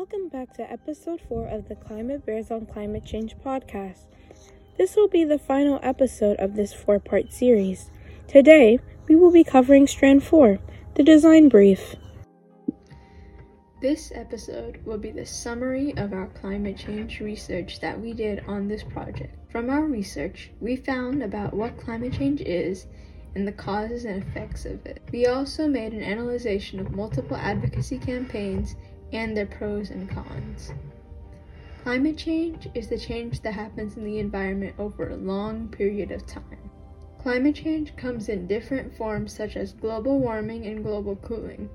Welcome back to episode 4 of the Climate Bears on Climate Change podcast. This will be the final episode of this four part series. Today, we will be covering Strand 4, the design brief. This episode will be the summary of our climate change research that we did on this project. From our research, we found about what climate change is and the causes and effects of it. We also made an analysis of multiple advocacy campaigns and their pros and cons. Climate change is the change that happens in the environment over a long period of time. Climate change comes in different forms such as global warming and global cooling.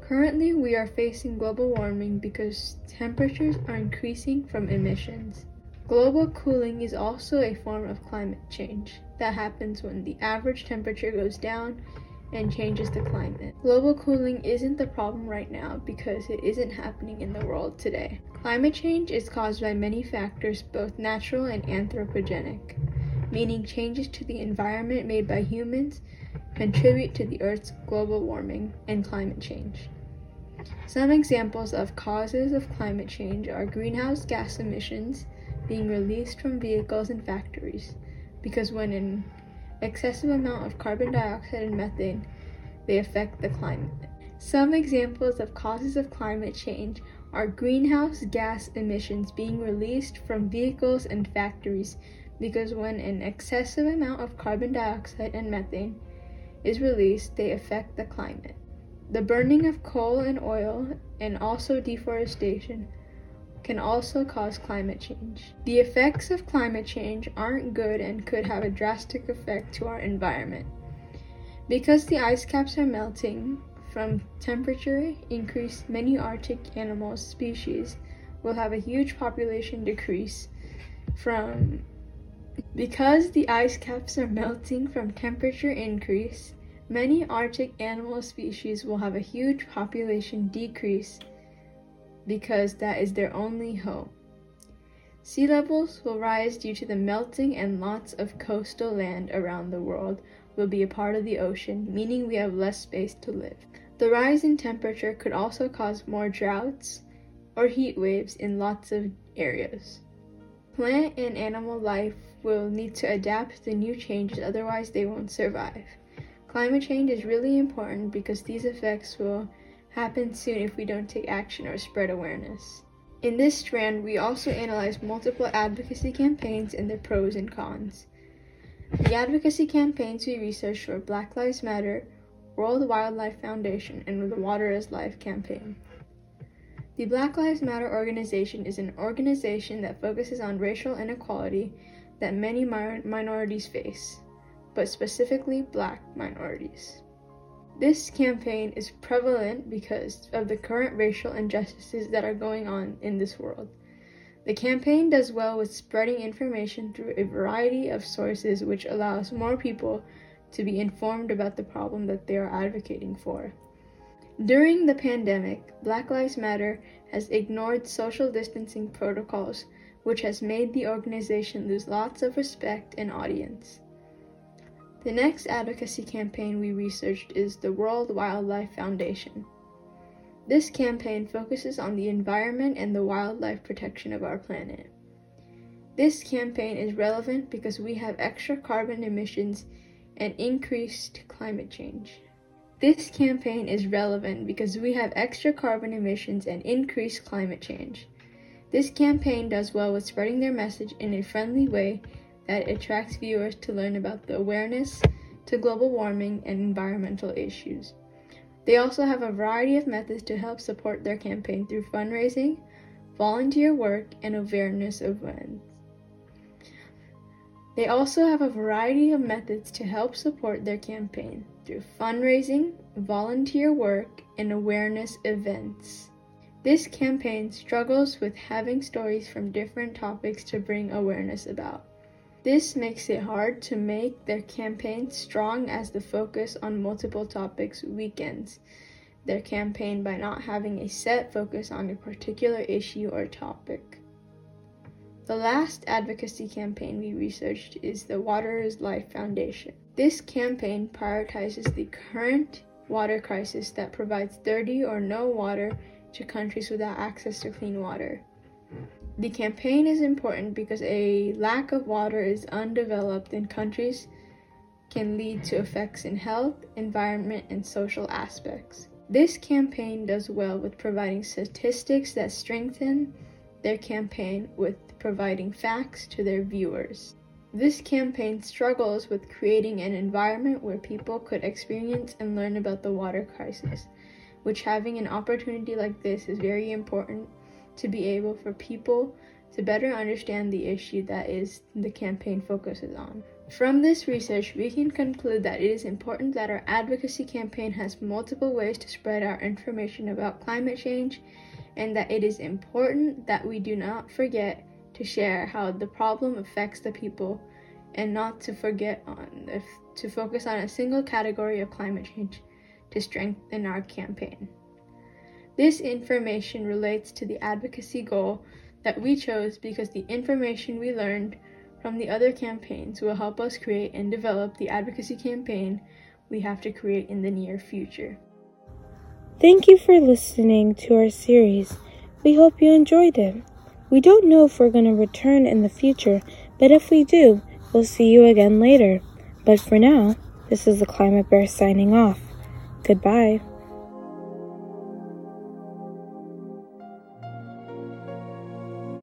Currently, we are facing global warming because temperatures are increasing from emissions. Global cooling is also a form of climate change that happens when the average temperature goes down and changes the climate. Global cooling isn't the problem right now because it isn't happening in the world today. Climate change is caused by many factors, both natural and anthropogenic, meaning changes to the environment made by humans contribute to the Earth's global warming and climate change. Some examples of causes of climate change are greenhouse gas emissions being released from vehicles and factories, because when an excessive amount of carbon dioxide and methane, they affect the climate. Some examples of causes of climate change are greenhouse gas emissions being released from vehicles and factories because when an excessive amount of carbon dioxide and methane is released, they affect the climate. The burning of coal and oil and also deforestation can also cause climate change. The effects of climate change aren't good and could have a drastic effect to our environment. Because the ice caps are melting from temperature increase, many Arctic animal species will have a huge population decrease from because the ice caps are melting from temperature increase, many Arctic animal species will have a huge population decrease because that is their only home. Sea levels will rise due to the melting, and lots of coastal land around the world will be a part of the ocean, meaning we have less space to live. The rise in temperature could also cause more droughts or heat waves in lots of areas. Plant and animal life will need to adapt to new changes, otherwise, they won't survive. Climate change is really important because these effects will happen soon if we don't take action or spread awareness. In this strand, we also analyze multiple advocacy campaigns and their pros and cons. The advocacy campaigns we researched were Black Lives Matter, World Wildlife Foundation, and the Water is Life campaign. The Black Lives Matter organization is an organization that focuses on racial inequality that many minorities face, but specifically black minorities. This campaign is prevalent because of the current racial injustices that are going on in this world. The campaign does well with spreading information through a variety of sources, which allows more people to be informed about the problem that they are advocating for. During the pandemic, Black Lives Matter has ignored social distancing protocols, which has made the organization lose lots of respect and audience. The next advocacy campaign we researched is the World Wildlife Foundation. This campaign focuses on the environment and the wildlife protection of our planet. This campaign is relevant because we have extra carbon emissions and increased climate change. This campaign is relevant because we have extra carbon emissions and increased climate change. This campaign does well with spreading their message in a friendly way that attracts viewers to learn about the awareness to global warming and environmental issues. They also have a variety of methods to help support their campaign through fundraising, volunteer work, and awareness events. They also have a variety of methods to help support their campaign through fundraising, volunteer work, and awareness events. This campaign struggles with having stories from different topics to bring awareness about. This makes it hard to make their campaign strong as the focus on multiple topics weakens their campaign by not having a set focus on a particular issue or topic. The last advocacy campaign we researched is the Water is Life Foundation. This campaign prioritizes the current water crisis that provides dirty or no water to countries without access to clean water. The campaign is important because a lack of water is undeveloped in countries can lead to effects in health, environment, and social aspects. This campaign does well with providing statistics that strengthen their campaign with providing facts to their viewers. This campaign struggles with creating an environment where people could experience and learn about the water crisis, which having an opportunity like this is very important to be able for people to better understand the issue that is the campaign focuses on. From this research, we can conclude that it is important that our advocacy campaign has multiple ways to spread our information about climate change and that it is important that we do not forget to share how the problem affects the people and not to forget on to focus on a single category of climate change to strengthen our campaign. This information relates to the advocacy goal that we chose because the information we learned from the other campaigns will help us create and develop the advocacy campaign we have to create in the near future. Thank you for listening to our series. We hope you enjoyed it. We don't know if we're going to return in the future, but if we do, we'll see you again later. But for now, this is the Climate Bear signing off. Goodbye.